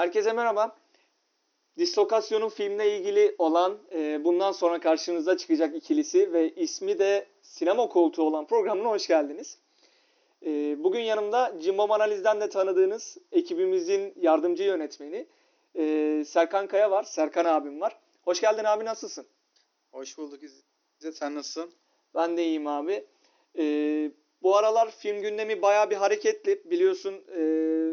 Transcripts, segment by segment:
Herkese merhaba. Dislokasyonun filmle ilgili olan e, bundan sonra karşınıza çıkacak ikilisi ve ismi de sinema koltuğu olan programına hoş geldiniz. E, bugün yanımda Cimbom Analiz'den de tanıdığınız ekibimizin yardımcı yönetmeni e, Serkan Kaya var. Serkan abim var. Hoş geldin abi nasılsın? Hoş bulduk İzzet. Sen nasılsın? Ben de iyiyim abi. E, bu aralar film gündemi baya bir hareketli. Biliyorsun e,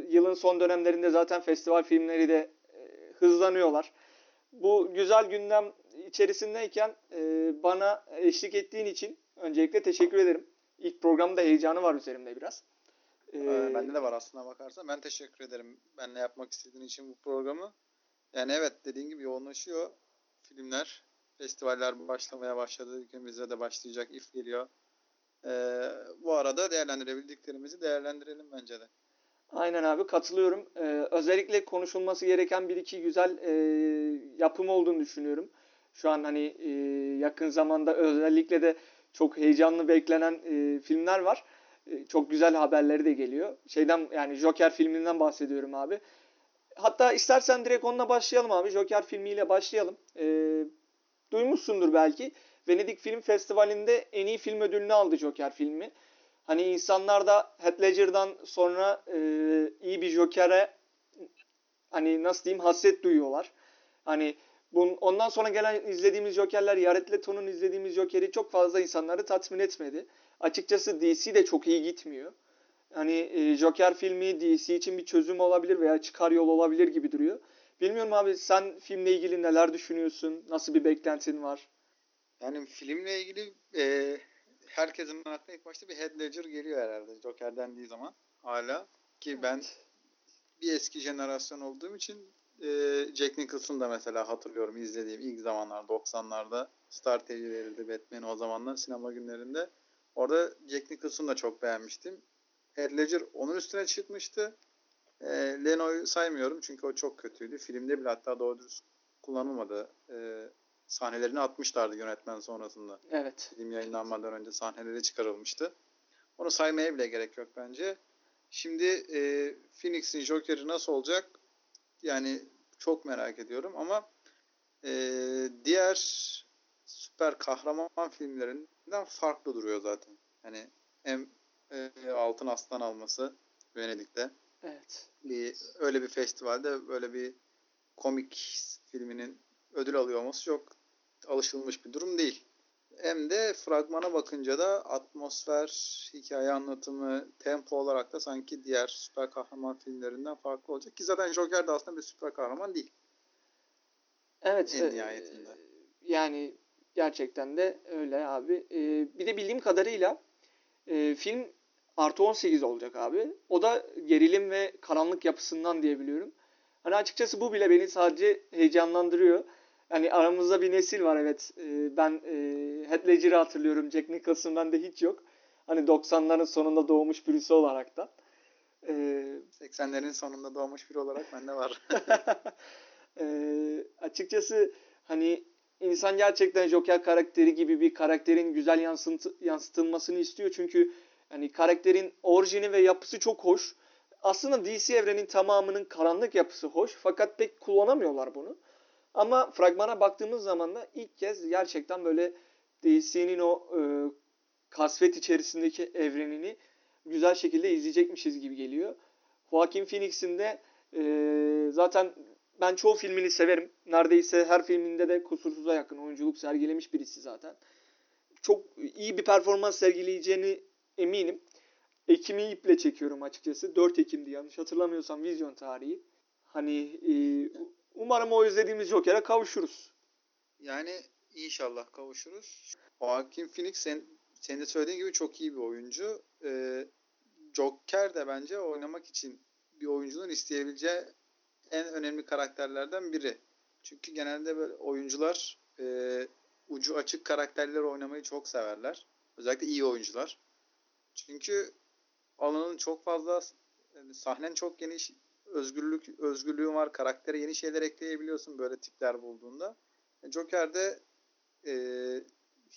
yılın son dönemlerinde zaten festival filmleri de e, hızlanıyorlar. Bu güzel gündem içerisindeyken e, bana eşlik ettiğin için öncelikle teşekkür ederim. İlk programda heyecanı var üzerimde biraz. Ee, ee, bende de var aslına bakarsan. Ben teşekkür ederim benle yapmak istediğin için bu programı. Yani evet dediğin gibi yoğunlaşıyor filmler. Festivaller başlamaya başladı. Ülkemizde de başlayacak. if geliyor. Ee, bu arada değerlendirebildiklerimizi değerlendirelim bence de. Aynen abi katılıyorum. Ee, özellikle konuşulması gereken bir iki güzel e, yapım olduğunu düşünüyorum. Şu an hani e, yakın zamanda özellikle de çok heyecanlı beklenen e, filmler var. E, çok güzel haberleri de geliyor. Şeyden yani Joker filminden bahsediyorum abi. Hatta istersen direkt onunla başlayalım abi. Joker filmiyle başlayalım. E, duymuşsundur belki. Venedik Film Festivali'nde en iyi film ödülünü aldı Joker filmi. Hani insanlar da Heath Ledger'dan sonra e, iyi bir Joker'e hani nasıl diyeyim hasret duyuyorlar. Hani bun, ondan sonra gelen izlediğimiz Joker'ler Jared Leto'nun izlediğimiz Joker'i çok fazla insanları tatmin etmedi. Açıkçası DC de çok iyi gitmiyor. Hani e, Joker filmi DC için bir çözüm olabilir veya çıkar yol olabilir gibi duruyor. Bilmiyorum abi sen filmle ilgili neler düşünüyorsun? Nasıl bir beklentin var? Yani filmle ilgili e, herkesin aklına ilk başta bir Heath Ledger geliyor herhalde Joker dendiği zaman hala. Ki evet. ben bir eski jenerasyon olduğum için e, Jack Nicholson da mesela hatırlıyorum izlediğim ilk zamanlar 90'larda Star TV verildi Batman o zamanlar sinema günlerinde. Orada Jack Nicholson'u da çok beğenmiştim. Heath Ledger onun üstüne çıkmıştı. E, Leno'yu saymıyorum çünkü o çok kötüydü. Filmde bile hatta doğru düz kullanılmadı. E, sahnelerini atmışlardı yönetmen sonrasında. Evet. Film yayınlanmadan önce sahneleri çıkarılmıştı. Onu saymaya bile gerek yok bence. Şimdi e, Phoenix'in Joker'i nasıl olacak? Yani çok merak ediyorum ama e, diğer süper kahraman filmlerinden farklı duruyor zaten. Hani hem e, Altın Aslan alması Venedik'te. Evet. Bir, öyle bir festivalde böyle bir komik filminin ödül alıyor olması çok alışılmış bir durum değil. Hem de fragmana bakınca da atmosfer, hikaye anlatımı, tempo olarak da sanki diğer süper kahraman filmlerinden farklı olacak. Ki zaten Joker de aslında bir süper kahraman değil. Evet. En e, nihayetinde. Yani gerçekten de öyle abi. E, bir de bildiğim kadarıyla e, film artı 18 olacak abi. O da gerilim ve karanlık yapısından diyebiliyorum. Hani açıkçası bu bile beni sadece heyecanlandırıyor. Yani aramızda bir nesil var evet. Ee, ben e, Heath Ledger'ı hatırlıyorum. Jack Nicholson'dan da hiç yok. Hani 90'ların sonunda doğmuş birisi olarak da. Ee, 80'lerin sonunda doğmuş biri olarak bende var. ee, açıkçası hani insan gerçekten Joker karakteri gibi bir karakterin güzel yansıtı, yansıtılmasını istiyor. Çünkü hani karakterin orijini ve yapısı çok hoş. Aslında DC evrenin tamamının karanlık yapısı hoş. Fakat pek kullanamıyorlar bunu. Ama fragmana baktığımız zaman da ilk kez gerçekten böyle DC'nin o e, kasvet içerisindeki evrenini güzel şekilde izleyecekmişiz gibi geliyor. Joaquin Phoenix'in de e, zaten ben çoğu filmini severim. Neredeyse her filminde de kusursuza yakın oyunculuk sergilemiş birisi zaten. Çok iyi bir performans sergileyeceğini eminim. Ekim'i iple çekiyorum açıkçası. 4 Ekim'di yanlış hatırlamıyorsam vizyon tarihi. Hani e, Umarım o izlediğimiz Joker'e kavuşuruz. Yani inşallah kavuşuruz. Joaquin Phoenix sen, senin de söylediğin gibi çok iyi bir oyuncu. Ee, Joker de bence oynamak için bir oyuncunun isteyebileceği en önemli karakterlerden biri. Çünkü genelde böyle oyuncular e, ucu açık karakterler oynamayı çok severler. Özellikle iyi oyuncular. Çünkü alanın çok fazla yani sahnen çok geniş özgürlük özgürlüğün var. Karaktere yeni şeyler ekleyebiliyorsun böyle tipler bulduğunda. E, Joker'de e,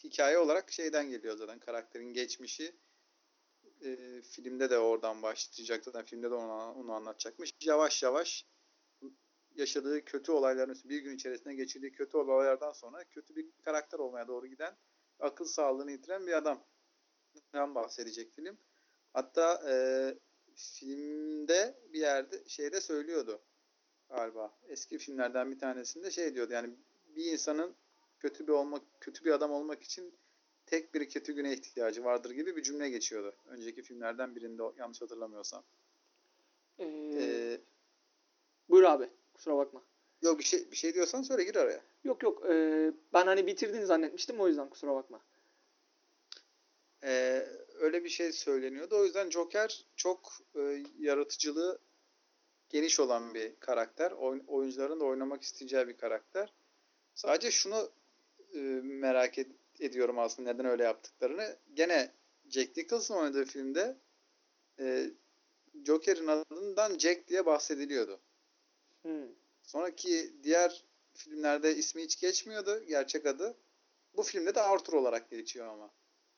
hikaye olarak şeyden geliyor zaten karakterin geçmişi. E, filmde de oradan başlayacak zaten filmde de onu, onu anlatacakmış. Yavaş yavaş yaşadığı kötü olayların bir gün içerisinde geçirdiği kötü olaylardan sonra kötü bir karakter olmaya doğru giden akıl sağlığını yitiren bir adamdan bahsedecek film. Hatta e, filmde bir yerde şeyde söylüyordu galiba. Eski filmlerden bir tanesinde şey diyordu yani bir insanın kötü bir olmak kötü bir adam olmak için tek bir kötü güne ihtiyacı vardır gibi bir cümle geçiyordu. Önceki filmlerden birinde yanlış hatırlamıyorsam. Ee, Ee, buyur abi. Kusura bakma. yok bir şey bir şey diyorsan söyle gir araya. Yok yok. ee, ben hani bitirdin zannetmiştim o yüzden kusura bakma. Ee, öyle bir şey söyleniyordu. O yüzden Joker çok e, yaratıcılığı geniş olan bir karakter. Oy- oyuncuların da oynamak isteyeceği bir karakter. Sadece şunu e, merak ed- ediyorum aslında neden öyle yaptıklarını. Gene Jack Nicholson oynadığı filmde e, Joker'in adından Jack diye bahsediliyordu. Hmm. Sonraki diğer filmlerde ismi hiç geçmiyordu gerçek adı. Bu filmde de Arthur olarak geçiyor ama.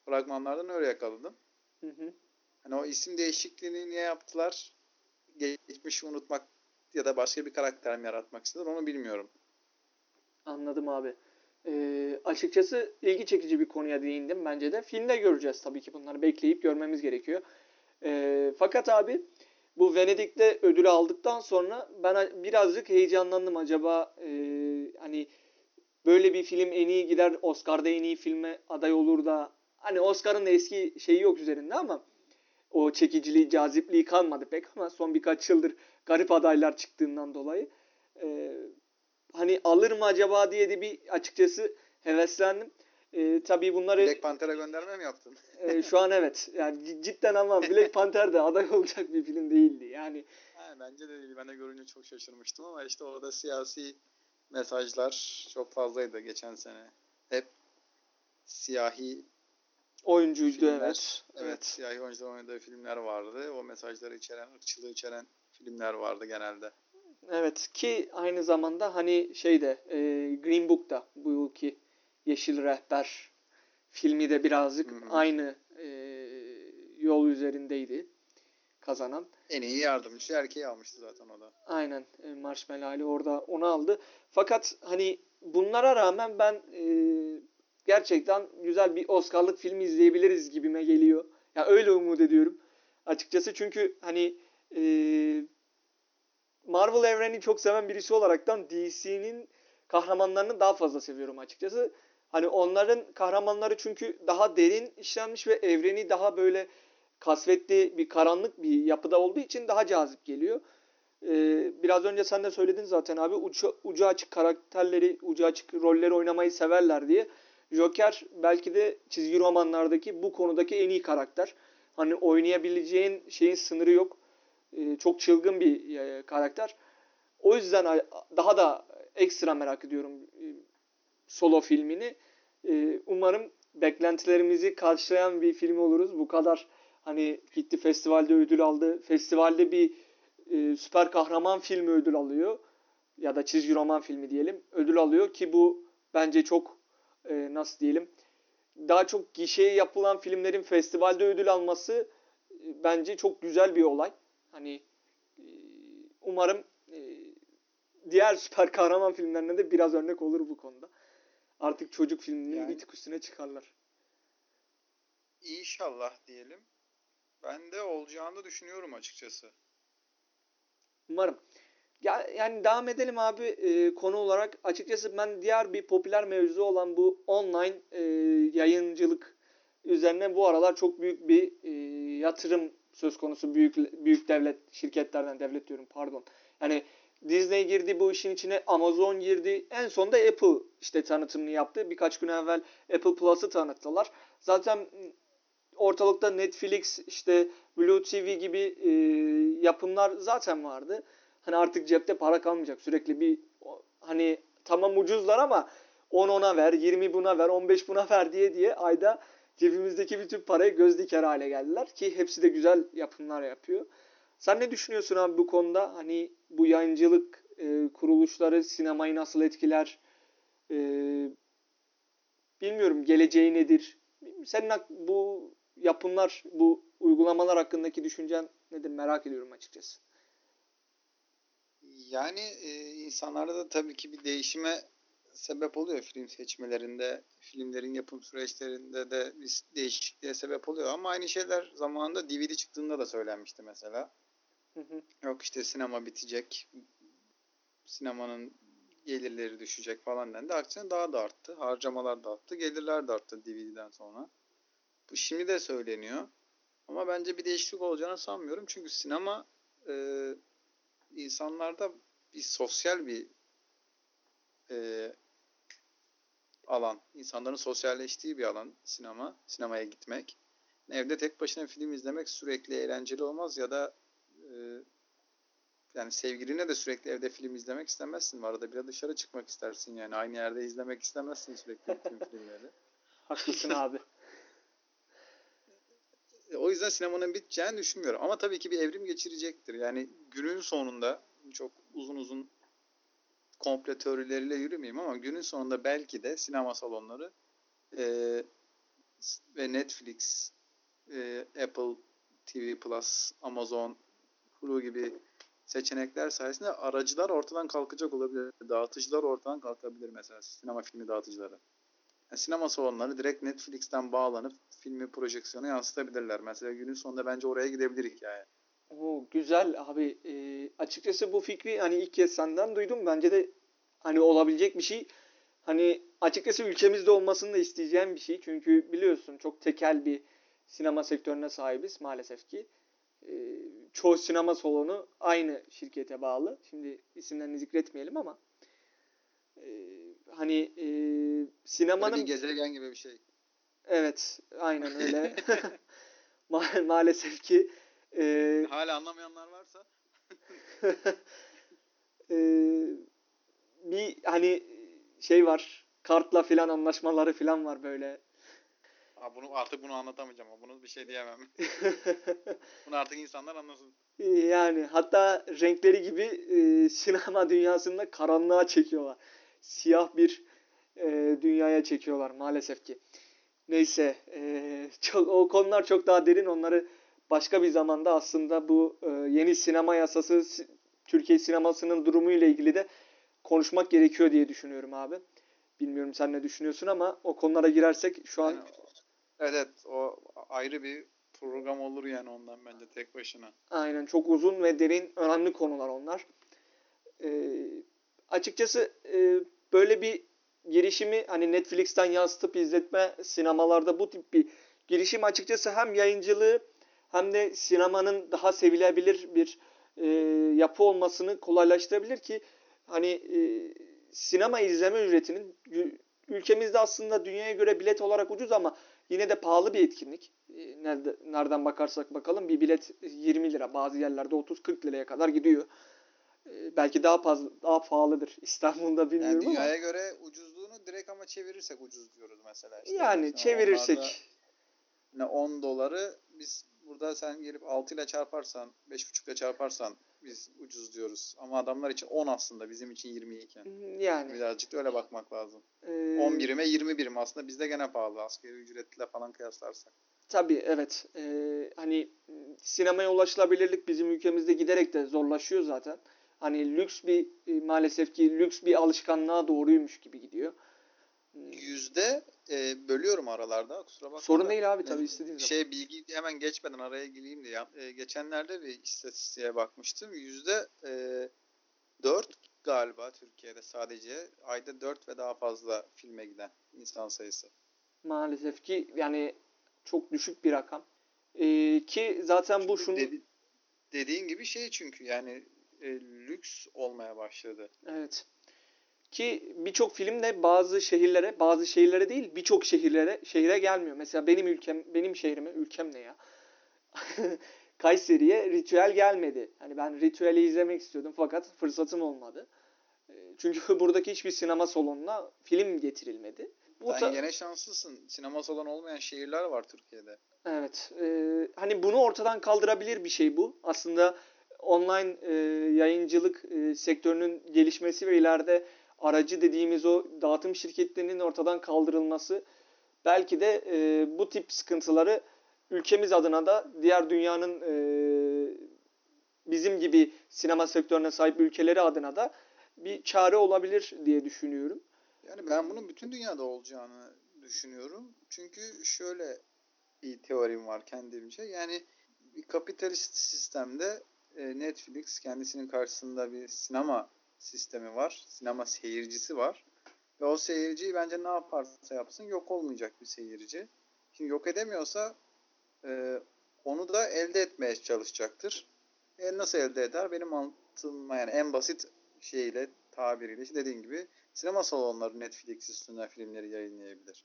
Fragmanlardan öyle yakaladım. Hı hı. Hani o isim değişikliğini niye yaptılar? Geçmişi unutmak ya da başka bir karakter mi yaratmak istediler onu bilmiyorum. Anladım abi. Ee, açıkçası ilgi çekici bir konuya değindim bence de. Filmde göreceğiz tabii ki bunları bekleyip görmemiz gerekiyor. Ee, fakat abi bu Venedik'te ödülü aldıktan sonra ben birazcık heyecanlandım. Acaba e, hani böyle bir film en iyi gider Oscar'da en iyi filme aday olur da hani Oscar'ın da eski şeyi yok üzerinde ama o çekiciliği, cazipliği kalmadı pek ama son birkaç yıldır garip adaylar çıktığından dolayı e, hani alır mı acaba diye de bir açıkçası heveslendim. E, tabii bunları Black Panther'a gönderme mi yaptın? e, şu an evet yani cidden ama Black Panther de aday olacak bir film değildi. Yani Ha, bence de değil. Ben de görünce çok şaşırmıştım ama işte orada siyasi mesajlar çok fazlaydı geçen sene. Hep siyahi oyuncuydu filmler, evet. evet, Evet. siyahi oyuncular oynadığı filmler vardı. O mesajları içeren, ırkçılığı içeren filmler vardı genelde. Evet ki aynı zamanda hani şeyde e, Green Book'ta bu yılki Yeşil Rehber filmi de birazcık Hı hı. aynı e, yol üzerindeydi kazanan. En iyi yardımcı erkeği almıştı zaten o da. Aynen e, Marshmallow Ali orada onu aldı. Fakat hani bunlara rağmen ben e, gerçekten güzel bir Oscar'lık film izleyebiliriz gibime geliyor. Ya öyle umut ediyorum. Açıkçası çünkü hani e, Marvel evrenini çok seven birisi olaraktan DC'nin kahramanlarını daha fazla seviyorum açıkçası. Hani onların kahramanları çünkü daha derin işlenmiş ve evreni daha böyle kasvetli bir karanlık bir yapıda olduğu için daha cazip geliyor. Ee, biraz önce sen de söyledin zaten abi ucu, ucu açık karakterleri, ucu açık rolleri oynamayı severler diye. Joker belki de çizgi romanlardaki bu konudaki en iyi karakter. Hani oynayabileceğin şeyin sınırı yok. Ee, çok çılgın bir e, karakter. O yüzden daha da ekstra merak ediyorum e, solo filmini. Ee, umarım beklentilerimizi karşılayan bir film oluruz. Bu kadar hani gitti festivalde ödül aldı. Festivalde bir e, süper kahraman filmi ödül alıyor. Ya da çizgi roman filmi diyelim. Ödül alıyor ki bu bence çok e, nasıl diyelim daha çok gişeye yapılan filmlerin festivalde ödül alması e, bence çok güzel bir olay. Hani e, umarım e, diğer süper kahraman filmlerine de biraz örnek olur bu konuda. Artık çocuk filminin Yani- bir tık üstüne çıkarlar. İnşallah diyelim. Ben de olacağını düşünüyorum açıkçası. Umarım. Ya, yani devam edelim abi e, konu olarak. Açıkçası ben diğer bir popüler mevzu olan bu online e, yayıncılık üzerine bu aralar çok büyük bir e, yatırım söz konusu büyük büyük devlet şirketlerden devlet diyorum pardon. Yani Disney girdi bu işin içine, Amazon girdi. En sonunda Apple işte tanıtımını yaptı. Birkaç gün evvel Apple Plus'ı tanıttılar. Zaten ortalıkta Netflix, işte Blue TV gibi e, yapımlar zaten vardı. Hani artık cepte para kalmayacak. Sürekli bir hani tamam ucuzlar ama 10 ona ver, 20 buna ver, 15 buna ver diye diye ayda cebimizdeki bütün parayı göz diker hale geldiler ki hepsi de güzel yapımlar yapıyor. Sen ne düşünüyorsun abi bu konuda? Hani bu yayıncılık e, kuruluşları sinemayı nasıl etkiler? E, bilmiyorum geleceği nedir? Senin bu yapımlar, bu uygulamalar hakkındaki düşüncen nedir merak ediyorum açıkçası. Yani e, insanlarda da tabii ki bir değişime sebep oluyor film seçmelerinde, filmlerin yapım süreçlerinde de bir değişikliğe sebep oluyor. Ama aynı şeyler zamanında DVD çıktığında da söylenmişti mesela. Hı hı. Yok işte sinema bitecek, sinemanın gelirleri düşecek falan dendi. Aksine daha da arttı. Harcamalar da arttı, gelirler de arttı DVD'den sonra. Bu şimdi de söyleniyor. Ama bence bir değişiklik olacağını sanmıyorum. Çünkü sinema e, insanlarda bir sosyal bir e, alan. İnsanların sosyalleştiği bir alan sinema. Sinemaya gitmek. Evde tek başına film izlemek sürekli eğlenceli olmaz ya da e, yani sevgiline de sürekli evde film izlemek istemezsin. Arada bir dışarı çıkmak istersin yani. Aynı yerde izlemek istemezsin sürekli film filmleri. Haklısın abi. Yüzden sinemanın biteceğini düşünmüyorum. Ama tabii ki bir evrim geçirecektir. Yani günün sonunda çok uzun uzun komple teorileriyle yürümeyeyim ama günün sonunda belki de sinema salonları e, ve Netflix, e, Apple TV Plus, Amazon, Hulu gibi seçenekler sayesinde aracılar ortadan kalkacak olabilir. Dağıtıcılar ortadan kalkabilir mesela sinema filmi dağıtıcıları. Sinema salonları direkt Netflix'ten bağlanıp filmi projeksiyona yansıtabilirler. Mesela günün sonunda bence oraya gidebilir hikaye. Oo, güzel abi. E, açıkçası bu fikri hani ilk kez senden duydum. Bence de hani olabilecek bir şey. Hani açıkçası ülkemizde olmasını da isteyeceğim bir şey. Çünkü biliyorsun çok tekel bir sinema sektörüne sahibiz maalesef ki. E, çoğu sinema salonu aynı şirkete bağlı. Şimdi isimlerini zikretmeyelim ama e, hani e, Böyle sinemanın bir gezegen gibi bir şey. evet aynen öyle. Ma- maalesef ki e, Hala anlamayanlar varsa Ee, bir hani şey var. Kartla filan anlaşmaları filan var böyle. Aa, bunu artık bunu anlatamayacağım ama bunu bir şey diyemem. bunu artık insanlar anlasın. yani hatta renkleri gibi e, sinema dünyasında karanlığa çekiyorlar. Siyah bir e, dünyaya çekiyorlar maalesef ki. Neyse e, çok o konular çok daha derin. Onları başka bir zamanda aslında bu e, yeni sinema yasası Türkiye sinemasının durumu ile ilgili de konuşmak gerekiyor diye düşünüyorum abi. Bilmiyorum sen ne düşünüyorsun ama o konulara girersek şu an evet evet o ayrı bir program olur yani ondan bence tek başına. Aynen çok uzun ve derin önemli konular onlar. Ee, açıkçası e, böyle bir girişimi hani Netflix'ten yansıtıp izletme sinemalarda bu tip bir girişim açıkçası hem yayıncılığı hem de sinemanın daha sevilebilir bir e, yapı olmasını kolaylaştırabilir ki hani e, sinema izleme ücretinin ülkemizde aslında dünyaya göre bilet olarak ucuz ama yine de pahalı bir etkinlik. E, Nerede, nereden bakarsak bakalım bir bilet 20 lira bazı yerlerde 30-40 liraya kadar gidiyor. E, belki daha fazla daha pahalıdır İstanbul'da bilmiyorum Yani dünyaya ama göre ucuzluğunu direkt ama çevirirsek ucuz diyoruz mesela. işte. yani Mesela çevirirsek Ne 10 doları biz burada sen gelip 6 ile çarparsan 5,5 ile çarparsan biz ucuz diyoruz. Ama adamlar için 10 aslında bizim için 20 iken. yani Birazcık da öyle bakmak lazım. e, 10 birime 20 birim aslında bizde gene pahalı. Asgari ücretle falan kıyaslarsak. Tabii evet. Ee, hani sinemaya ulaşılabilirlik bizim ülkemizde giderek de zorlaşıyor zaten. Hani lüks bir e, maalesef ki lüks bir alışkanlığa doğruymuş gibi gidiyor. Yüzde e, bölüyorum aralarda kusura bakma Sorun da. değil abi E, tabii istediğin zaman. Şey bilgi hemen geçmeden araya gireyim diye. E, geçenlerde bir istatistiğe bakmıştım. Yüzde e, 4 galiba Türkiye'de sadece ayda 4 ve daha fazla filme giden insan sayısı. Maalesef ki yani çok düşük bir rakam. Ee, ki zaten bu Çünkü şunu dedi- dediğin gibi şey çünkü yani e, lüks olmaya başladı. evet. Ki birçok film de bazı şehirlere, bazı şehirlere değil, birçok şehirlere şehire gelmiyor. Mesela benim ülkem, benim şehrime, ülkem ne ya? Kayseri'ye ritüel gelmedi. Hani ben ritüeli izlemek istiyordum fakat fırsatım olmadı. E, Çünkü buradaki hiçbir sinema salonuna film getirilmedi. Bu Sen gene şanslısın. Sinema salonu olmayan şehirler var Türkiye'de. Evet. e, hani bunu ortadan kaldırabilir bir şey bu. Aslında online e, yayıncılık e, sektörünün gelişmesi ve ileride aracı dediğimiz o dağıtım şirketlerinin ortadan kaldırılması belki de e, bu tip sıkıntıları ülkemiz adına da diğer dünyanın e, bizim gibi sinema sektörüne sahip ülkeleri adına da bir çare olabilir diye düşünüyorum. Yani ben bunun bütün dünyada olacağını düşünüyorum. Çünkü şöyle bir teorim var kendimce. Yani bir kapitalist sistemde e, Netflix kendisinin karşısında bir sinema sistemi var. Sinema seyircisi var. Ve o seyirciyi bence ne yaparsa yapsın yok olmayacak bir seyirci. Şimdi yok edemiyorsa e, onu da elde etmeye çalışacaktır. E, nasıl elde eder? Benim mantığım yani en basit şeyle tabiriyle işte dediğim gibi sinema salonları Netflix üstünden filmleri yayınlayabilir.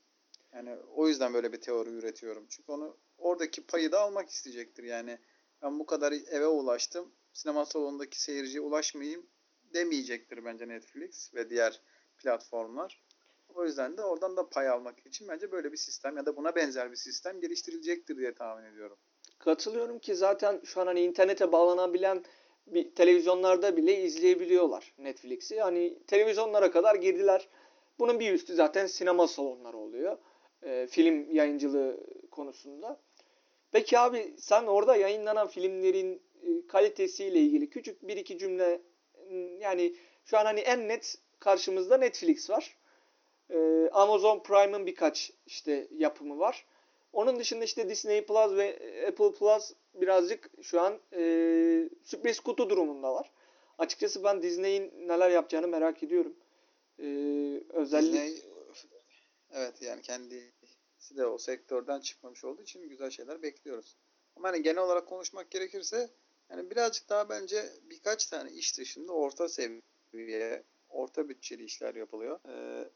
Yani o yüzden böyle bir teori üretiyorum. Çünkü onu oradaki payı da almak isteyecektir. Yani ben bu kadar eve ulaştım. Sinema salonundaki seyirciye ulaşmayayım demeyecektir bence Netflix ve diğer platformlar. O yüzden de oradan da pay almak için bence böyle bir sistem ya da buna benzer bir sistem geliştirilecektir diye tahmin ediyorum. Katılıyorum ki zaten şu an hani internete bağlanabilen bir televizyonlarda bile izleyebiliyorlar Netflix'i. Hani televizyonlara kadar girdiler. Bunun bir üstü zaten sinema salonları oluyor. E, film yayıncılığı konusunda. Peki abi sen orada yayınlanan filmlerin e, kalitesiyle ilgili küçük bir iki cümle yani şu an hani en net karşımızda Netflix var. E, Amazon Prime'ın birkaç işte yapımı var. Onun dışında işte Disney Plus ve Apple Plus birazcık şu an e, sürpriz kutu durumundalar. Açıkçası ben Disney'in neler yapacağını merak ediyorum. E, özellikle Disney evet yani kendisi de o sektörden çıkmamış olduğu için güzel şeyler bekliyoruz. Ama hani genel olarak konuşmak gerekirse yani birazcık daha bence birkaç tane iş dışında orta seviye, orta bütçeli işler yapılıyor. Ee,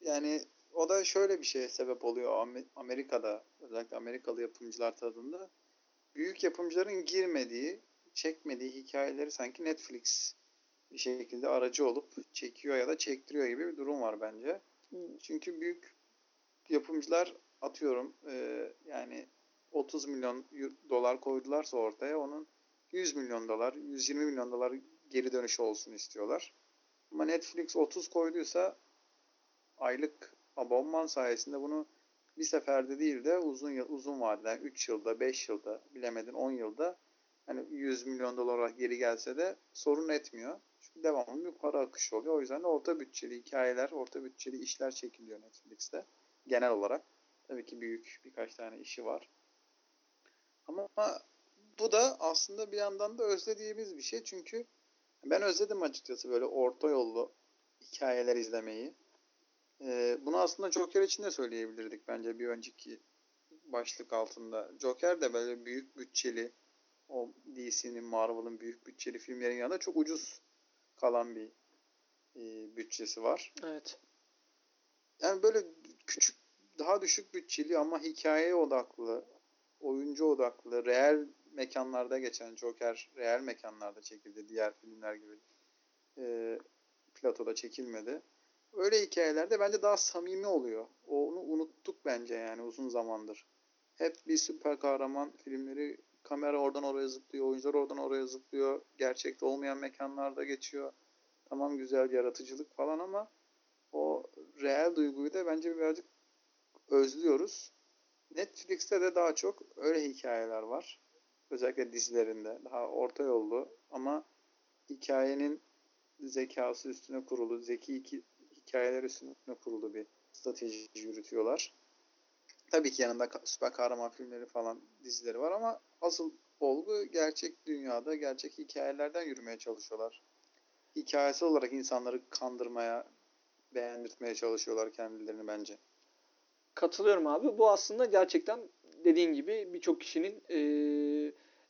yani o da şöyle bir şeye sebep oluyor Amerika'da özellikle Amerikalı yapımcılar tadında. Büyük yapımcıların girmediği, çekmediği hikayeleri sanki Netflix bir şekilde aracı olup çekiyor ya da çektiriyor gibi bir durum var bence. Çünkü büyük yapımcılar atıyorum e, yani 30 milyon dolar koydularsa ortaya onun 100 milyon dolar, 120 milyon dolar geri dönüşü olsun istiyorlar. Ama Netflix 30 koyduysa aylık abonman sayesinde bunu bir seferde değil de uzun uzun vadede 3 yılda, 5 yılda, bilemedin 10 yılda hani 100 milyon dolar olarak geri gelse de sorun etmiyor. Çünkü devamlı bir para akışı oluyor. O yüzden de orta bütçeli hikayeler, orta bütçeli işler çekiliyor Netflix'te genel olarak. Tabii ki büyük birkaç tane işi var. Ama bu da aslında bir yandan da özlediğimiz bir şey. Çünkü ben özledim açıkçası böyle orta yollu hikayeler izlemeyi. Ee, bunu aslında Joker için de söyleyebilirdik bence bir önceki başlık altında. Joker de böyle büyük bütçeli o DC'nin, Marvel'ın büyük bütçeli filmlerin yanında çok ucuz kalan bir e, bütçesi var. Evet. Yani böyle küçük, daha düşük bütçeli ama hikayeye odaklı, oyuncu odaklı, reel mekanlarda geçen Joker, reel mekanlarda çekildi. Diğer filmler gibi e, platoda çekilmedi. Öyle hikayelerde bence daha samimi oluyor. Onu unuttuk bence yani uzun zamandır. Hep bir süper kahraman filmleri kamera oradan oraya zıplıyor, oyuncular oradan oraya zıplıyor. Gerçekte olmayan mekanlarda geçiyor. Tamam güzel yaratıcılık falan ama o reel duyguyu da bence birazcık özlüyoruz. Netflix'te de daha çok öyle hikayeler var. Özellikle dizilerinde. Daha orta yollu ama hikayenin zekası üstüne kurulu, zeki hikayeler üstüne kurulu bir strateji yürütüyorlar. Tabii ki yanında süper kahraman filmleri falan dizileri var ama asıl olgu gerçek dünyada, gerçek hikayelerden yürümeye çalışıyorlar. Hikayesi olarak insanları kandırmaya, beğendirtmeye çalışıyorlar kendilerini bence. Katılıyorum abi. Bu aslında gerçekten dediğin gibi birçok kişinin e,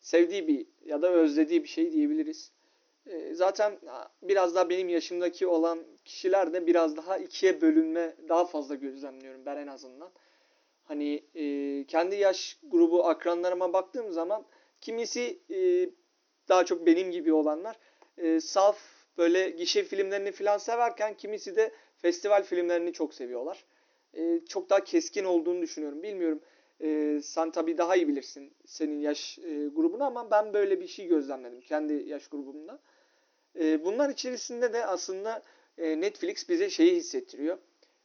sevdiği bir ya da özlediği bir şey diyebiliriz. E, zaten biraz daha benim yaşımdaki olan kişiler de biraz daha ikiye bölünme daha fazla gözlemliyorum ben en azından. Hani e, kendi yaş grubu akranlarıma baktığım zaman kimisi e, daha çok benim gibi olanlar e, saf böyle gişe filmlerini falan severken kimisi de festival filmlerini çok seviyorlar. E, çok daha keskin olduğunu düşünüyorum. Bilmiyorum e, sen tabii daha iyi bilirsin senin yaş e, grubunu ama ben böyle bir şey gözlemledim kendi yaş grubumda. E, bunlar içerisinde de aslında e, Netflix bize şeyi hissettiriyor.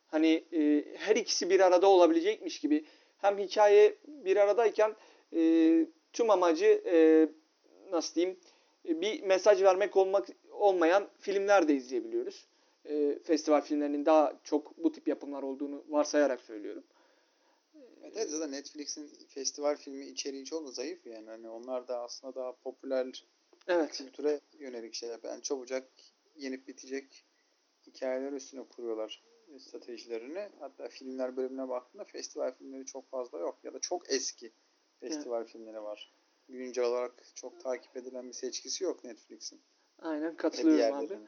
Hani e, her ikisi bir arada olabilecekmiş gibi. Hem hikaye bir aradayken e, tüm amacı e, nasıl diyeyim e, bir mesaj vermek olmak olmayan filmler de izleyebiliyoruz. E, festival filmlerinin daha çok bu tip yapımlar olduğunu varsayarak söylüyorum. Evet, evet zaten Netflix'in festival filmi içeriği çok zayıf yani. Hani onlar da aslında daha popüler Evet. kültüre yönelik şeyler. Yani çabucak yenip bitecek hikayeler üstüne kuruyorlar stratejilerini. Hatta filmler bölümüne baktığında festival filmleri çok fazla yok. Ya da çok eski festival filmleri var. Güncel olarak çok takip edilen bir seçkisi yok Netflix'in. Aynen katılıyorum abi.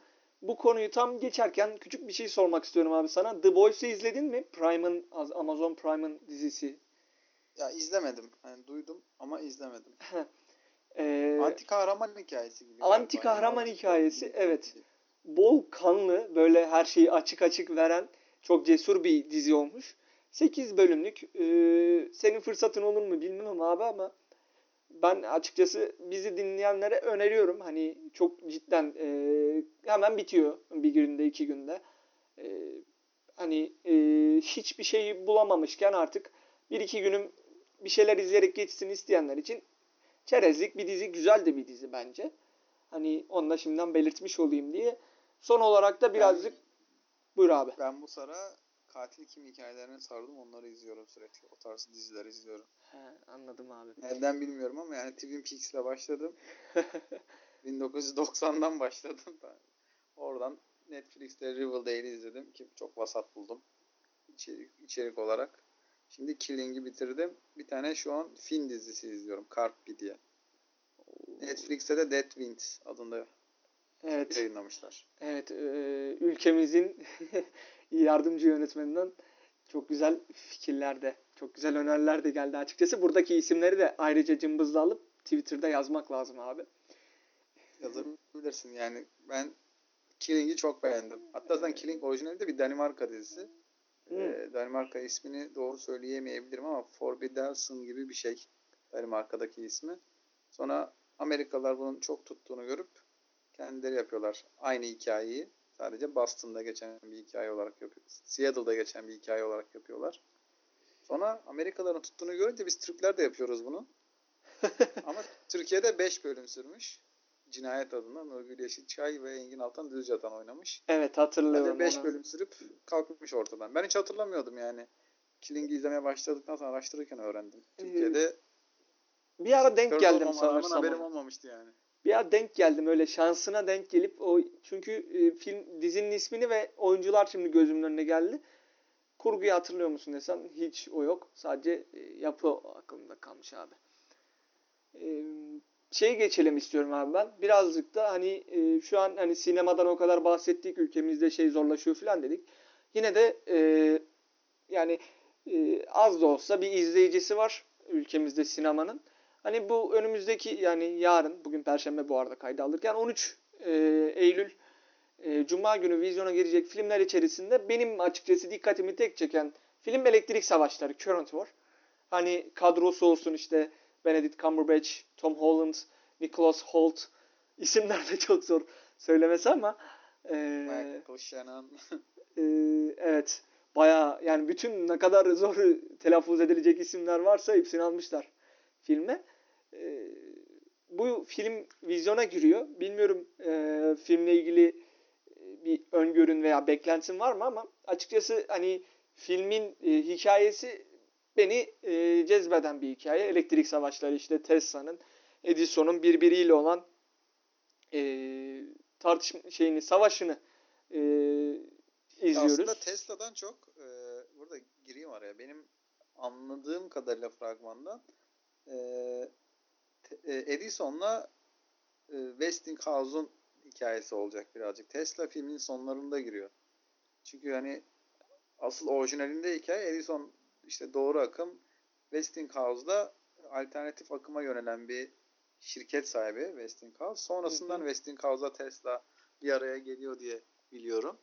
Bu konuyu tam geçerken küçük bir şey sormak istiyorum abi sana. The Boys'u izledin mi? Prime'ın Amazon Prime'ın dizisi. Ya izlemedim. Yani duydum ama izlemedim. Ee, Anti kahraman hikayesi gibi. Anti kahraman hikayesi, evet. bol kanlı böyle her şeyi açık açık veren çok cesur bir dizi olmuş. 8 bölümlük. Ee, senin fırsatın olur mu bilmem abi ama ben açıkçası bizi dinleyenlere öneriyorum. Hani çok cidden e, hemen bitiyor bir günde iki günde. E, hani e, hiçbir şeyi bulamamışken artık bir iki günüm bir şeyler izleyerek geçsin isteyenler için çerezlik bir dizi, güzel de bir dizi bence. Hani onu da şimdiden belirtmiş olayım diye. Son olarak da birazcık buyur abi. Ben bu sıra katil kim hikayelerine sardım. Onları izliyorum sürekli. O tarz diziler izliyorum. He, anladım abi. Nereden bilmiyorum ama yani Twin Peaks'le başladım. 1990'dan başladım. Ben oradan Netflix'te Riverdale'i izledim ki çok vasat buldum içerik, içerik olarak. Şimdi Killing'i bitirdim. Bir tane şu an film dizisi izliyorum. Carpe diye. Netflix'te de Dead Winds adında Evet. yayınlamışlar. Evet, e, ülkemizin yardımcı yönetmeninden çok güzel fikirler de, çok güzel öneriler de geldi açıkçası. Buradaki isimleri de ayrıca cımbızla alıp Twitter'da yazmak lazım abi. Yazabilirsin yani. Ben Killing'i çok beğendim. Hatta zaten Killing orijinalde bir Danimarka dizisi. Hmm. Ee, Danimarka ismini doğru söyleyemeyebilirim ama Forbidden gibi bir şey. Danimarka'daki ismi. Sonra Amerikalılar bunun çok tuttuğunu görüp kendileri yapıyorlar aynı hikayeyi. Sadece Boston'da geçen bir hikaye olarak yapıyor. Seattle'da geçen bir hikaye olarak yapıyorlar. Sonra Amerikalıların tuttuğunu görünce biz Türkler de yapıyoruz bunu. Ama Türkiye'de 5 bölüm sürmüş. Cinayet adına Nurgül Yeşilçay ve Engin Altan Düzcatan oynamış. Evet hatırlıyorum Bence 5 onu. bölüm sürüp kalkmış ortadan. Ben hiç hatırlamıyordum yani. Killing'i izlemeye başladıktan sonra araştırırken öğrendim. Ee, Türkiye'de Bir ara denk geldim sanırsam. haberim olmamıştı yani. Bir ara denk geldim öyle şansına denk gelip o çünkü e, film dizinin ismini ve oyuncular şimdi gözümün önüne geldi. Kurguyu hatırlıyor musun desen hiç o yok. Sadece e, yapı aklımda kalmış abi. E, şey geçelim istiyorum abi ben. Birazcık da hani e, şu an hani sinemadan o kadar bahsettik ülkemizde şey zorlaşıyor falan dedik. Yine de yani az da olsa bir izleyicisi var ülkemizde sinemanın. Hani bu önümüzdeki yani yarın, bugün Perşembe bu arada kayda alırken 13 e, Eylül e, Cuma günü vizyona girecek filmler içerisinde benim açıkçası dikkatimi tek çeken film Elektrik Savaşları, Current War. Hani kadrosu olsun işte Benedict Cumberbatch, Tom Holland, Nicholas Hoult isimler de çok zor söylemesi ama e, Michael Shannon. ee, evet. Bayağı yani bütün ne kadar zor telaffuz edilecek isimler varsa hepsini almışlar filme. Ee, bu film vizyona giriyor. Bilmiyorum e, filmle ilgili e, bir öngörün veya beklentin var mı ama açıkçası hani filmin e, hikayesi beni e, cezbeden bir hikaye. Elektrik savaşları işte Tesla'nın, Edison'un birbiriyle olan e, tartışma şeyini, savaşını e, izliyoruz. Aslında Tesla'dan çok e, burada gireyim araya. Benim anladığım kadarıyla fragmandan e, Edison'la e, Westinghouse'un hikayesi olacak birazcık. Tesla filmin sonlarında giriyor. Çünkü hani asıl orijinalinde hikaye Edison işte doğru akım Westinghouse'da alternatif akıma yönelen bir şirket sahibi Westinghouse. Sonrasından. Westinghouse'la Tesla bir araya geliyor diye biliyorum.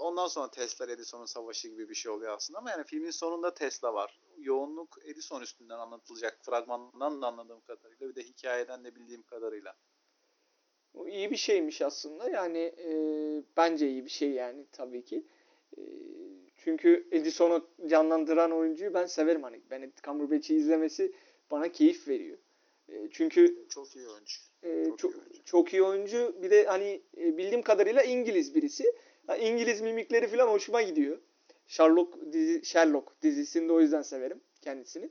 Ondan sonra Tesla Edison'un savaşı gibi bir şey oluyor aslında ama yani filmin sonunda Tesla var. Yoğunluk Edison üstünden anlatılacak fragmandan da anladığım kadarıyla bir de hikayeden de bildiğim kadarıyla. Bu iyi bir şeymiş aslında. Yani e, bence iyi bir şey yani tabii ki. E, çünkü Edison'u canlandıran oyuncuyu ben severim hani. Benedict Cumberbatch'i izlemesi bana keyif veriyor. E, çünkü Çok iyi oyuncu. e, Çok çok, iyi oyuncu. çok iyi oyuncu. Bir de hani e, bildiğim kadarıyla İngiliz birisi. İngiliz mimikleri falan hoşuma gidiyor. Sherlock dizi, Sherlock dizisini de o yüzden severim kendisini.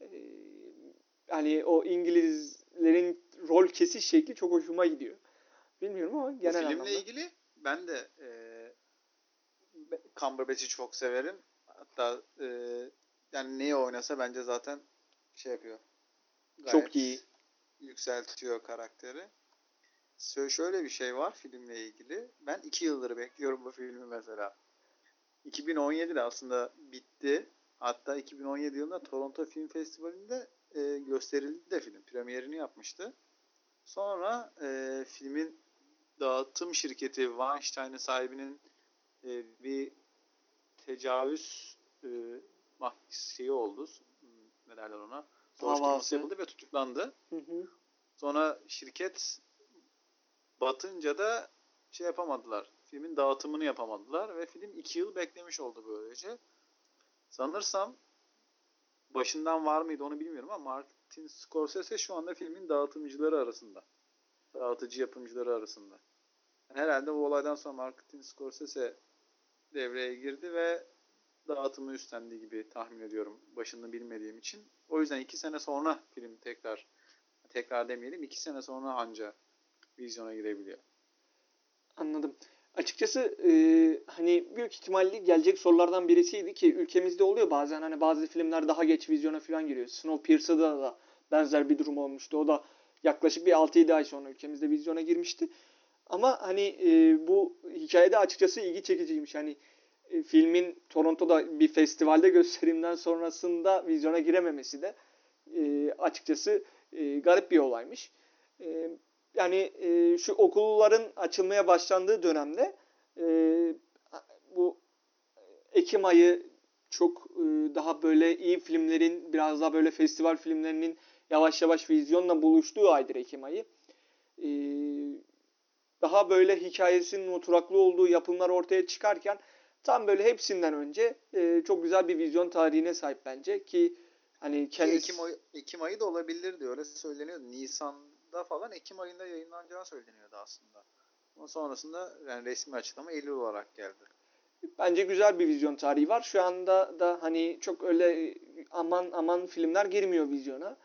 E, hani o İngilizlerin rol kesiş şekli çok hoşuma gidiyor. Bilmiyorum ama Bu genel filmle anlamda. ilgili ben de e, Cumberbatch'i çok severim. Hatta e, yani neyi oynasa bence zaten şey yapıyor. Gayet Çok iyi. Yükseltiyor karakteri. Şöyle bir şey var filmle ilgili. Ben iki yıldır bekliyorum bu filmi mesela. 2017'de aslında bitti. Hatta 2017 yılında Toronto Film Festivali'nde e, gösterildi de film. Premierini yapmıştı. Sonra e, filmin dağıtım şirketi Weinstein'ın sahibinin e, bir tecavüz e, mah- şeyi oldu. Ne derler ona? Soruşturması yapıldı ve tutuklandı. Hı hı. Sonra şirket batınca da şey yapamadılar. Filmin dağıtımını yapamadılar ve film iki yıl beklemiş oldu böylece. Sanırsam başından var mıydı onu bilmiyorum ama Martin Scorsese şu anda filmin dağıtımcıları arasında. Dağıtıcı yapımcıları arasında. Yani herhalde bu olaydan sonra Martin Scorsese devreye girdi ve dağıtımı üstlendi gibi tahmin ediyorum. Başını bilmediğim için. O yüzden iki sene sonra film tekrar tekrar demeyelim iki sene sonra anca vizyona girebiliyor. Anladım. Açıkçası e, hani büyük ihtimalle gelecek sorulardan birisiydi ki ülkemizde oluyor bazen hani bazı filmler daha geç vizyona falan giriyor. Snowpiercer'da da benzer bir durum olmuştu. O da yaklaşık bir 6-7 ay sonra ülkemizde vizyona girmişti. Ama hani e, bu hikayede açıkçası ilgi çekiciymiş. Hani e, filmin Toronto'da bir festivalde gösterimden sonrasında vizyona girememesi de e, açıkçası e, garip bir olaymış. E, yani e, şu okulların açılmaya başlandığı dönemde e, bu Ekim ayı çok e, daha böyle iyi filmlerin biraz daha böyle festival filmlerinin yavaş yavaş vizyonla buluştuğu aydır Ekim ayı. E, daha böyle hikayesinin oturaklı olduğu yapımlar ortaya çıkarken tam böyle hepsinden önce e, çok güzel bir vizyon tarihine sahip bence ki hani kendisi Ekim, ayı, Ekim ayı da olabilirdi öyle söyleniyor. Nisan'da falan Ekim ayında yayınlanacağı söyleniyordu aslında. Ama sonrasında yani resmi açıklama Eylül olarak geldi. Bence güzel bir vizyon tarihi var. Şu anda da hani çok öyle aman aman filmler girmiyor vizyona.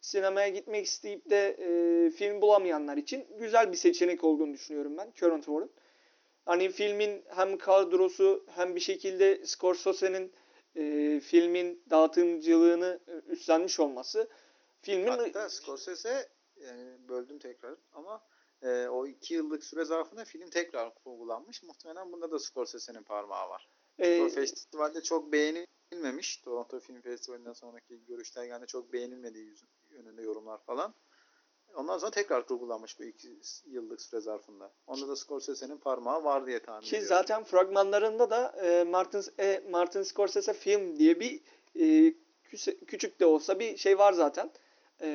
Sinemaya gitmek isteyip de e, film bulamayanlar için güzel bir seçenek olduğunu düşünüyorum ben Current War'un. Hani filmin hem kadrosu hem bir şekilde Scorsese'nin e, filmin dağıtımcılığını e, üstlenmiş olması filmin Hatta Scorsese yani böldüm tekrar ama e, o iki yıllık süre zarfında film tekrar kurgulanmış. Muhtemelen bunda da Scorsese'nin parmağı var. e, O festivalde çok beğenilmemiş. Toronto Film Festivali'nden sonraki görüşler geldi çok beğenilmediği yönünde yorumlar falan. Ondan sonra tekrar kurgulanmış bu iki yıllık süre zarfında. Onda da Scorsese'nin parmağı var diye tahmin Ki ediyorum. zaten fragmanlarında da e, Martin e, Martin Scorsese film diye bir e, küse- küçük de olsa bir şey var zaten. E,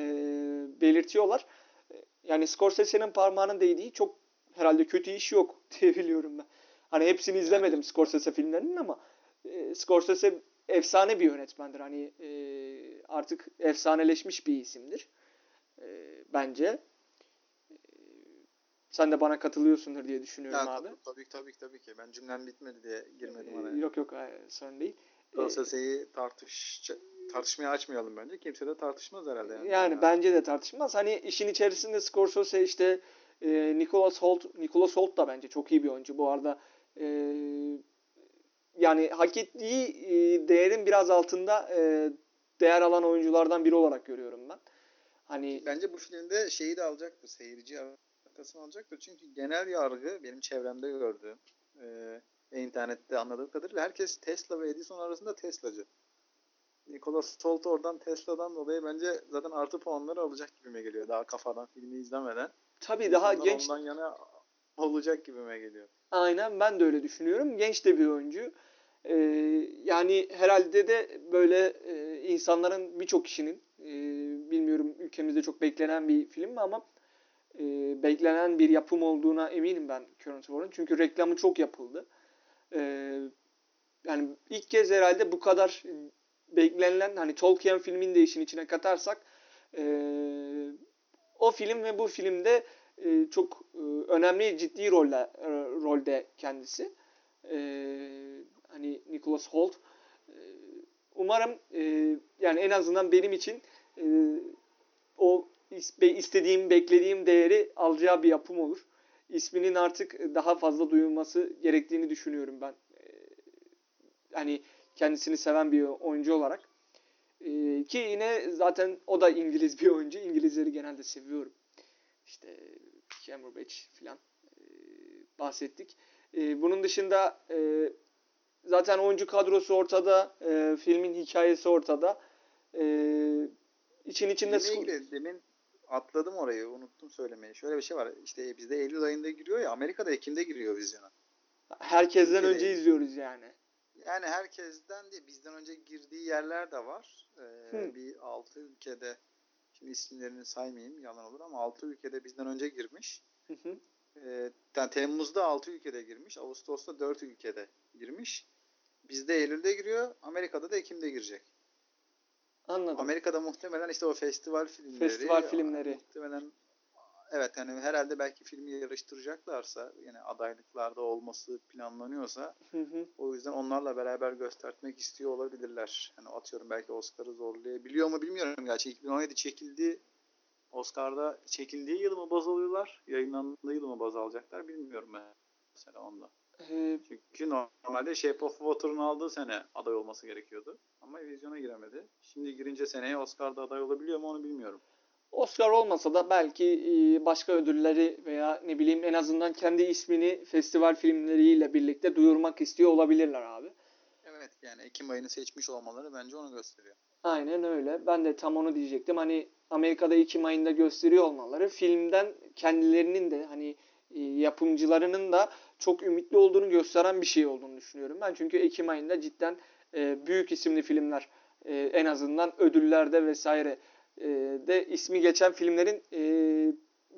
belirtiyorlar. E, Yani Scorsese'nin parmağının değdiği çok herhalde kötü iş yok diye biliyorum ben. Hani hepsini izlemedim Scorsese filmlerinin ama e, Scorsese efsane bir yönetmendir. Hani e, artık efsaneleşmiş bir isimdir. E, bence. E, sen de bana katılıyorsundur diye düşünüyorum Ya, abi. tabii, tabii tabii tabii ki. Ben cümlem bitmedi diye girmedim Ee, araya. Yok yok hayır, sorun değil. Ee, Scorsese'yi tartış tartışmaya açmayalım bence. Kimse de tartışmaz herhalde. Yani, yani bence de tartışmaz. Hani işin içerisinde Scorsese işte e, Nicholas Holt, Nicholas Holt da bence çok iyi bir oyuncu. Bu arada e, yani hak ettiği e, değerin biraz altında e, değer alan oyunculardan biri olarak görüyorum ben. Hani Bence bu filmde şeyi de alacaktır. Seyirci arkasını alacaktır. Çünkü genel yargı benim çevremde gördüğüm e, internette anladığım kadarıyla herkes Tesla ve Edison arasında Teslacı. Nicholas Holt oradan Tesla'dan dolayı bence zaten artı puanları alacak gibime geliyor. Daha kafadan filmi izlemeden. tabii daha İnsanlar genç Ondan yana olacak gibime geliyor. Aynen ben de öyle düşünüyorum. Genç de bir oyuncu. Ee, yani herhalde de böyle e, insanların birçok kişinin e, bilmiyorum ülkemizde çok beklenen bir film mi ama e, beklenen bir yapım olduğuna eminim ben Current War'ın. Çünkü reklamı çok yapıldı. E, yani ilk kez herhalde bu kadar beklenilen hani Tolkien filmini de işin içine katarsak E, o film ve bu filmde e, çok e, önemli ciddi rolle, e, rolde kendisi. E, hani Nicholas Holt. E, umarım e, yani en azından benim için e, o istediğim, beklediğim değeri alacağı bir yapım olur. İsminin artık daha fazla duyulması gerektiğini düşünüyorum ben. E, hani kendisini seven bir oyuncu olarak. E, ki yine zaten o da İngiliz bir oyuncu. İngilizleri genelde seviyorum. İşte Cumberbatch falan e, bahsettik. E, bunun dışında e, zaten oyuncu kadrosu ortada, e, filmin hikayesi ortada. E, için içinde ilgili demin atladım orayı, unuttum söylemeyi. Şöyle bir şey var. İşte bizde Eylül ayında giriyor ya, Amerika'da Ekim'de giriyor vizyona. Herkesten önce izliyoruz yani. Yani herkesten değil, bizden önce girdiği yerler de var. Ee, bir 6 ülkede Şimdi isimlerini saymayayım yalan olur ama 6 ülkede bizden önce girmiş. Hı hı. E, yani Temmuz'da 6 ülkede girmiş. Ağustos'ta 4 ülkede girmiş. Bizde Eylül'de giriyor. Amerika'da da Ekim'de girecek. Anladım. Amerika'da muhtemelen işte o festival filmleri. Festival filmleri. Muhtemelen evet yani herhalde belki filmi yarıştıracaklarsa yine adaylıklarda olması planlanıyorsa hı hı. o yüzden onlarla beraber göstermek istiyor olabilirler. Yani atıyorum belki Oscar'ı zorlayabiliyor mu bilmiyorum. Gerçi 2017 çekildi. Oscar'da çekildiği yıl mı baz alıyorlar? Yayınlandığı yıl mı baz alacaklar bilmiyorum ben. Mesela onda. Ee, Çünkü normalde Shape of Water'ın aldığı sene aday olması gerekiyordu. Ama vizyona giremedi. Şimdi girince seneye Oscar'da aday olabiliyor mu onu bilmiyorum. Oscar olmasa da belki e, başka ödülleri veya ne bileyim en azından kendi ismini festival filmleriyle birlikte duyurmak istiyor olabilirler abi. Evet yani Ekim ayını seçmiş olmaları bence onu gösteriyor. Aynen öyle. Ben de tam onu diyecektim. Hani Amerika'da Ekim ayında gösteriyor olmaları filmden kendilerinin de hani e, yapımcılarının da çok ümitli olduğunu gösteren bir şey olduğunu düşünüyorum. Ben çünkü Ekim ayında cidden e, büyük isimli filmler en azından ödüllerde vesaire e, de ismi geçen filmlerin e,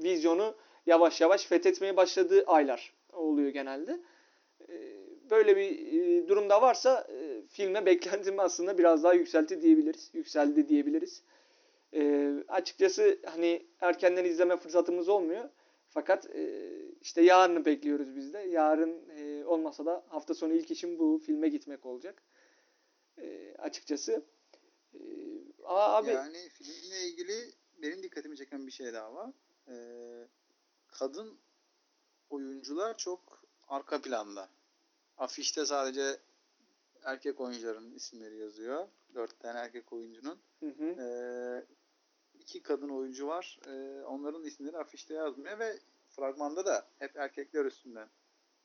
vizyonu yavaş yavaş fethetmeye başladığı aylar oluyor genelde. E, böyle bir e, durumda varsa e, filme beklentimi aslında biraz daha yükseltti diyebiliriz. Yükseldi diyebiliriz. E, açıkçası hani erkenden izleme fırsatımız olmuyor. Fakat e, işte yarını bekliyoruz biz de. Yarın e, olmasa da hafta sonu ilk işim bu filme gitmek olacak. E, açıkçası. E, abi, yani filmle ilgili benim dikkatimi çeken bir şey daha var. Ee, kadın oyuncular çok arka planda. Afişte sadece erkek oyuncuların isimleri yazıyor. Dört tane erkek oyuncunun. Hı hı. Ee, iki kadın oyuncu var. Ee, onların isimleri afişte yazmıyor ve fragmanda da hep erkekler üstünden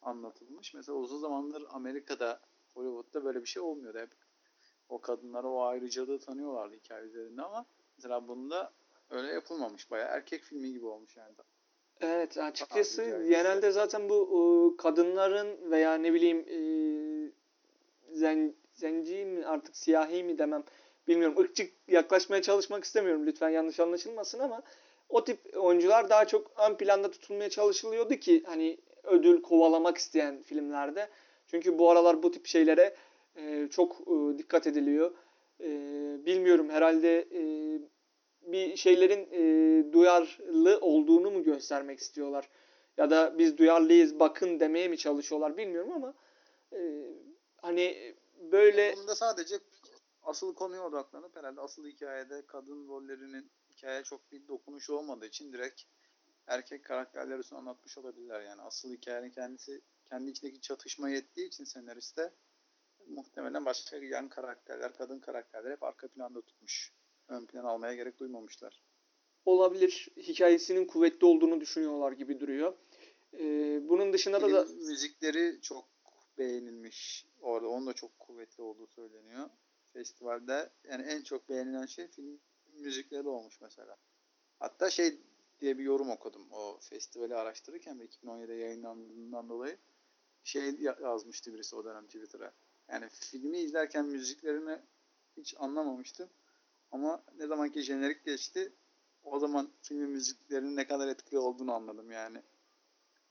anlatılmış. Mesela uzun zamandır Amerika'da Hollywood'da böyle bir şey olmuyordu. Hep o kadınlara o ayrıcalığı tanıyorlardı hikaye üzerinde ama mesela bunda öyle yapılmamış. Baya erkek filmi gibi olmuş yani. Evet açıkçası genelde zaten bu e, kadınların veya ne bileyim e, zen, zenci mi artık siyahi mi demem bilmiyorum ırkçı yaklaşmaya çalışmak istemiyorum lütfen yanlış anlaşılmasın ama o tip oyuncular daha çok ön planda tutulmaya çalışılıyordu ki hani ödül kovalamak isteyen filmlerde. Çünkü bu aralar bu tip şeylere e, çok e, dikkat ediliyor. E, bilmiyorum herhalde e, bir şeylerin e, duyarlı olduğunu mu göstermek istiyorlar? Ya da biz duyarlıyız bakın demeye mi çalışıyorlar bilmiyorum ama hani böyle... Bunda sadece asıl konuya odaklanıp herhalde asıl hikayede kadın rollerinin hikayeye çok bir dokunuşu olmadığı için direkt erkek karakterler anlatmış olabilirler yani. Asıl hikayenin kendisi kendi içindeki çatışma yettiği için senariste muhtemelen başka yan karakterler, kadın karakterler hep arka planda tutmuş. Ön plan almaya gerek duymamışlar. Olabilir. Hikayesinin kuvvetli olduğunu düşünüyorlar gibi duruyor. Ee, bunun dışında Film da, da müzikleri çok beğenilmiş. Orada onun da çok kuvvetli olduğu söyleniyor. Festivalde yani en çok beğenilen şey film müzikleri olmuş mesela. Hatta şey diye bir yorum okudum o festivali araştırırken ve 2017'de yayınlandığından dolayı şey yazmıştı birisi o dönem Twitter'a. Yani filmi izlerken müziklerini hiç anlamamıştım. Ama ne zaman ki jenerik geçti o zaman filmin müziklerinin ne kadar etkili olduğunu anladım yani.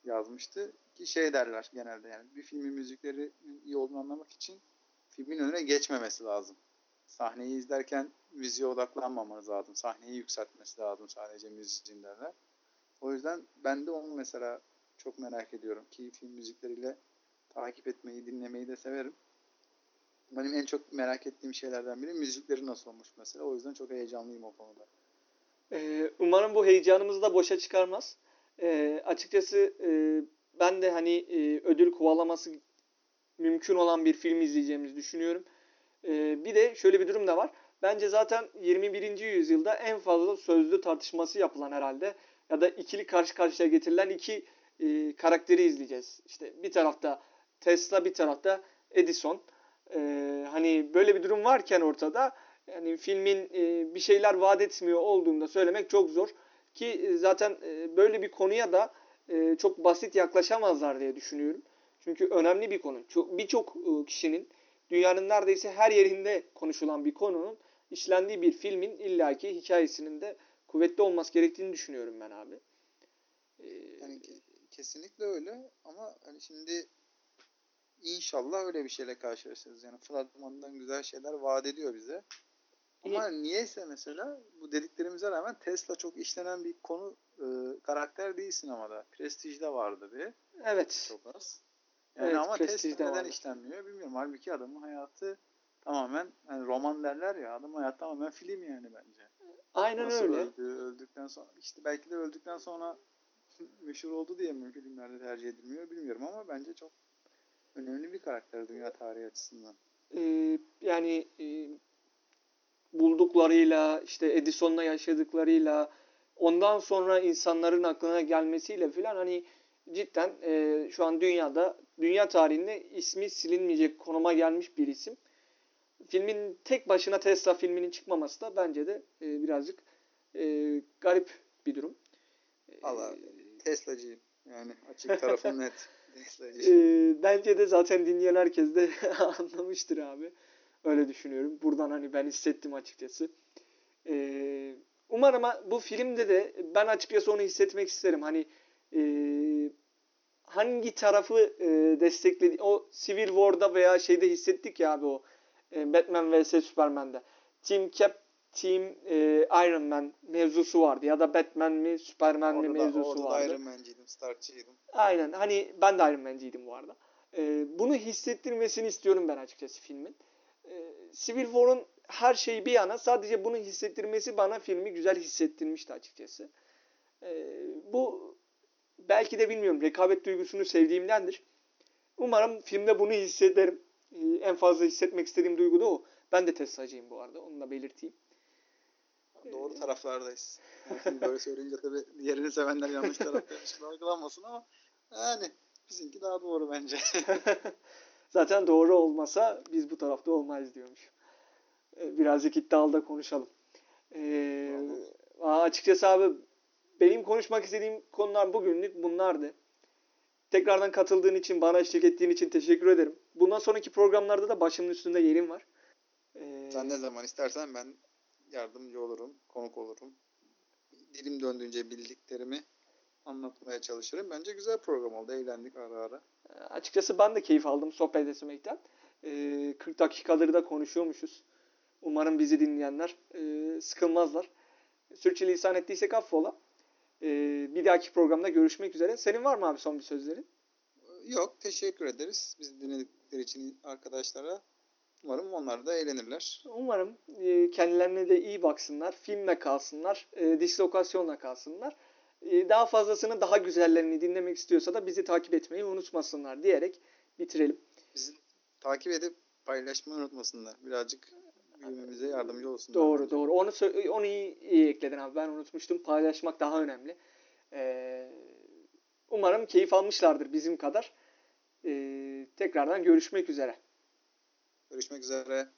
Yazmıştı ki şey derler genelde yani bir filmin müzikleri iyi olduğunu anlamak için filmin önüne geçmemesi lazım. sahneyi izlerken müziğe odaklanmamanız lazım. Sahneyi yükseltmesi lazım sadece müzisyenlerle. O yüzden ben de onu mesela çok merak ediyorum ki film müzikleriyle takip etmeyi, dinlemeyi de severim. Benim en çok merak ettiğim şeylerden biri müzikleri nasıl olmuş mesela. O yüzden çok heyecanlıyım o konuda. Ee, umarım bu heyecanımızı da boşa çıkarmaz. Ee, açıkçası e, ben de hani e, ödül kovalaması mümkün olan bir film izleyeceğimizi düşünüyorum. Ee, bir de şöyle bir durum da var. Bence zaten 21. yüzyılda en fazla sözlü tartışması yapılan herhalde ya da ikili karşı karşıya getirilen iki e, karakteri izleyeceğiz. İşte bir tarafta Tesla, bir tarafta Edison. Ee, hani böyle bir durum varken ortada yani filmin e, bir şeyler vaat etmiyor olduğunda söylemek çok zor ki e, zaten e, böyle bir konuya da e, çok basit yaklaşamazlar diye düşünüyorum. Çünkü önemli bir konu. Çok birçok e, kişinin dünyanın neredeyse her yerinde konuşulan bir konunun işlendiği bir filmin illaki hikayesinin de kuvvetli olması gerektiğini düşünüyorum ben abi. Ee, Yani ke- kesinlikle öyle ama hani şimdi inşallah öyle bir şeyle karşılaşırız. Yani fragmandan güzel şeyler vaat ediyor bize. Ama niyeyse mesela bu dediklerimize rağmen Tesla çok işlenen bir konu e, karakter değil sinemada. Prestij'de vardı bir. evet. Çok az. Yani Evet, ama Tesla neden vardı. işlenmiyor bilmiyorum. Halbuki adamın hayatı tamamen hani roman derler ya adam hayatı tamamen film yani bence. Aynen Nasıl öyle. öldü, öldükten sonra işte belki de öldükten sonra meşhur oldu diye mi filmlerde tercih edilmiyor bilmiyorum ama bence çok önemli bir karakter dünya tarihi açısından. Ee, yani e, bulduklarıyla işte Edison'la yaşadıklarıyla ondan sonra insanların aklına gelmesiyle filan hani cidden e, şu an dünyada dünya tarihinde ismi silinmeyecek konuma gelmiş bir isim. Filmin tek başına Tesla filminin çıkmaması da bence de e, birazcık e, garip bir durum. E, Allah Tesla'cıyım. Yani açık tarafım net. E, bence de zaten dinleyen herkes de anlamıştır abi. Öyle düşünüyorum. Buradan hani ben hissettim açıkçası. Ee, umarım bu filmde de ben açıkçası onu hissetmek isterim. Hani e, hangi tarafı e, destekledi o Civil War'da veya şeyde hissettik ya abi o e, Batman vs Superman'de. Team Cap, Team e, Iron Man mevzusu vardı ya da Batman mi Superman mi Orada, da, mevzusu orada da vardı. Iron Man'ciydim, Stark'çıydım. Aynen hani ben de Iron Man'ciydim bu arada. Ee, bunu hissettirmesini istiyorum ben açıkçası filmin. Ee, Civil War'un her şeyi bir yana sadece bunu hissettirmesi bana filmi güzel hissettirmişti açıkçası. Ee, bu belki de bilmiyorum rekabet duygusunu sevdiğimdendir. Umarım filmde bunu hissederim. Ee, en fazla hissetmek istediğim duygu da o. Ben de Tesla'cıyım bu arada onu da belirteyim. Doğru taraflardayız. Yani şimdi böyle söyleyince tabii diğerini sevenler yanlış taraftaymış gibi algılanmasın ama yani bizimki daha doğru bence. Zaten doğru olmasa biz bu tarafta olmayız diyormuş. Ee, Birazcık iddialı da konuşalım. Ee, aa, açıkçası abi benim konuşmak istediğim konular bugünlük bunlardı. Tekrardan katıldığın için, bana eşlik ettiğin için teşekkür ederim. Bundan sonraki programlarda da başımın üstünde yerim var. Ee, Sen ne zaman istersen ben yardımcı olurum, konuk olurum. Dilim döndüğünce bildiklerimi anlatmaya çalışırım. Bence güzel program oldu. Eğlendik ara ara. Açıkçası ben de keyif aldım sohbet etmekten. Ee, 40 dakikaları da konuşuyormuşuz. Umarım bizi dinleyenler e, sıkılmazlar. Sürçülisan ettiysek affola. Ee, bir dahaki programda görüşmek üzere. Senin var mı abi son bir sözlerin? Yok, teşekkür ederiz. Bizi dinledikleri için arkadaşlara. Umarım onlar da eğlenirler. Umarım e, kendilerine de iyi baksınlar. Filmle kalsınlar. E, dislokasyonla kalsınlar. E, daha fazlasını daha güzellerini dinlemek istiyorsa da bizi takip etmeyi unutmasınlar diyerek bitirelim. Bizi takip edip paylaşmayı unutmasınlar. Birazcık büyümemize yardımcı olsunlar. Doğru bence. doğru. Onu onu iyi, iyi ekledin abi. Ben unutmuştum. Paylaşmak daha önemli. Ee, umarım keyif almışlardır bizim kadar. Ee, tekrardan görüşmek üzere. Görüşmek üzere.